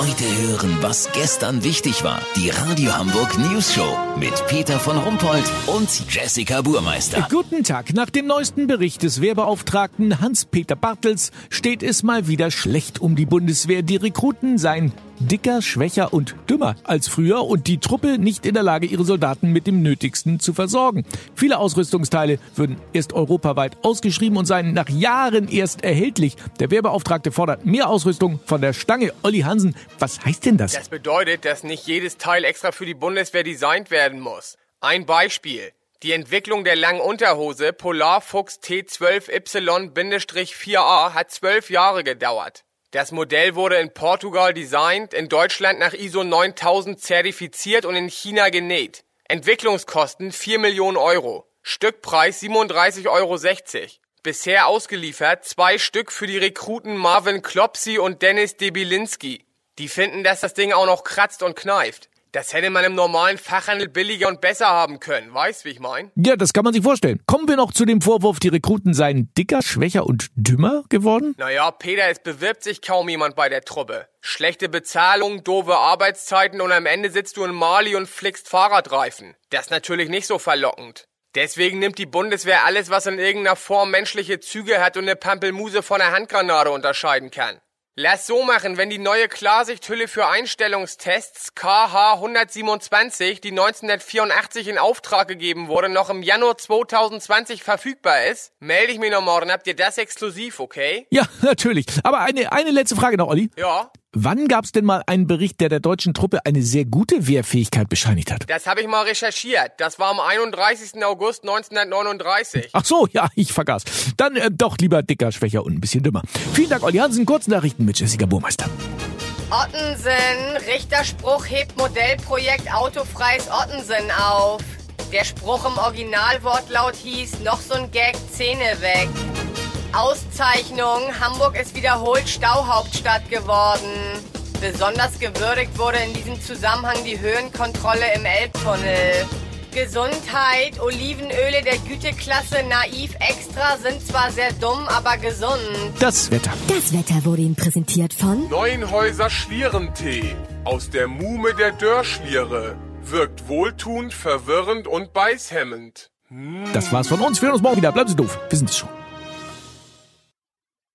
Heute hören, was gestern wichtig war. Die Radio Hamburg News Show mit Peter von Rumpold und Jessica Burmeister. Guten Tag. Nach dem neuesten Bericht des Wehrbeauftragten Hans-Peter Bartels steht es mal wieder schlecht um die Bundeswehr. Die Rekruten seien dicker, schwächer und dümmer als früher und die Truppe nicht in der Lage, ihre Soldaten mit dem Nötigsten zu versorgen. Viele Ausrüstungsteile würden erst europaweit ausgeschrieben und seien nach Jahren erst erhältlich. Der Wehrbeauftragte fordert mehr Ausrüstung von der Stange. Olli Hansen, was heißt denn das? Das bedeutet, dass nicht jedes Teil extra für die Bundeswehr designt werden muss. Ein Beispiel. Die Entwicklung der langen Unterhose Polarfuchs T12Y-4A hat zwölf Jahre gedauert. Das Modell wurde in Portugal designt, in Deutschland nach ISO 9000 zertifiziert und in China genäht. Entwicklungskosten 4 Millionen Euro. Stückpreis 37,60 Euro. Bisher ausgeliefert zwei Stück für die Rekruten Marvin Klopsy und Dennis Debilinski. Die finden, dass das Ding auch noch kratzt und kneift. Das hätte man im normalen Fachhandel billiger und besser haben können. Weißt, wie ich mein? Ja, das kann man sich vorstellen. Kommen wir noch zu dem Vorwurf, die Rekruten seien dicker, schwächer und dümmer geworden? Naja, Peter, es bewirbt sich kaum jemand bei der Truppe. Schlechte Bezahlung, doofe Arbeitszeiten und am Ende sitzt du in Mali und flickst Fahrradreifen. Das ist natürlich nicht so verlockend. Deswegen nimmt die Bundeswehr alles, was in irgendeiner Form menschliche Züge hat und eine Pampelmuse von einer Handgranate unterscheiden kann. Lass so machen, wenn die neue Klarsichthülle für Einstellungstests KH 127, die 1984 in Auftrag gegeben wurde, noch im Januar 2020 verfügbar ist, melde ich mich noch morgen. Habt ihr das exklusiv, okay? Ja, natürlich. Aber eine, eine letzte Frage noch, Olli. Ja. Wann gab es denn mal einen Bericht, der der deutschen Truppe eine sehr gute Wehrfähigkeit bescheinigt hat? Das habe ich mal recherchiert. Das war am 31. August 1939. Ach so, ja, ich vergaß. Dann äh, doch lieber dicker, schwächer und ein bisschen dümmer. Vielen Dank, Olli Hansen. Kurznachrichten mit Jessica Burmeister. Ottensen, Richterspruch hebt Modellprojekt Autofreies Ottensen auf. Der Spruch im Originalwortlaut hieß, noch so ein Gag, Zähne weg. Auszeichnung, Hamburg ist wiederholt Stauhauptstadt geworden. Besonders gewürdigt wurde in diesem Zusammenhang die Höhenkontrolle im Elbtunnel. Gesundheit, Olivenöle der Güteklasse Naiv Extra sind zwar sehr dumm, aber gesund. Das Wetter. Das Wetter wurde Ihnen präsentiert von Neuenhäuser Schlierentee aus der Mume der Dörrschliere. Wirkt wohltuend, verwirrend und beißhemmend. Das war's von uns. Wir hören uns morgen wieder. Bleiben Sie doof. Wir sind es schon.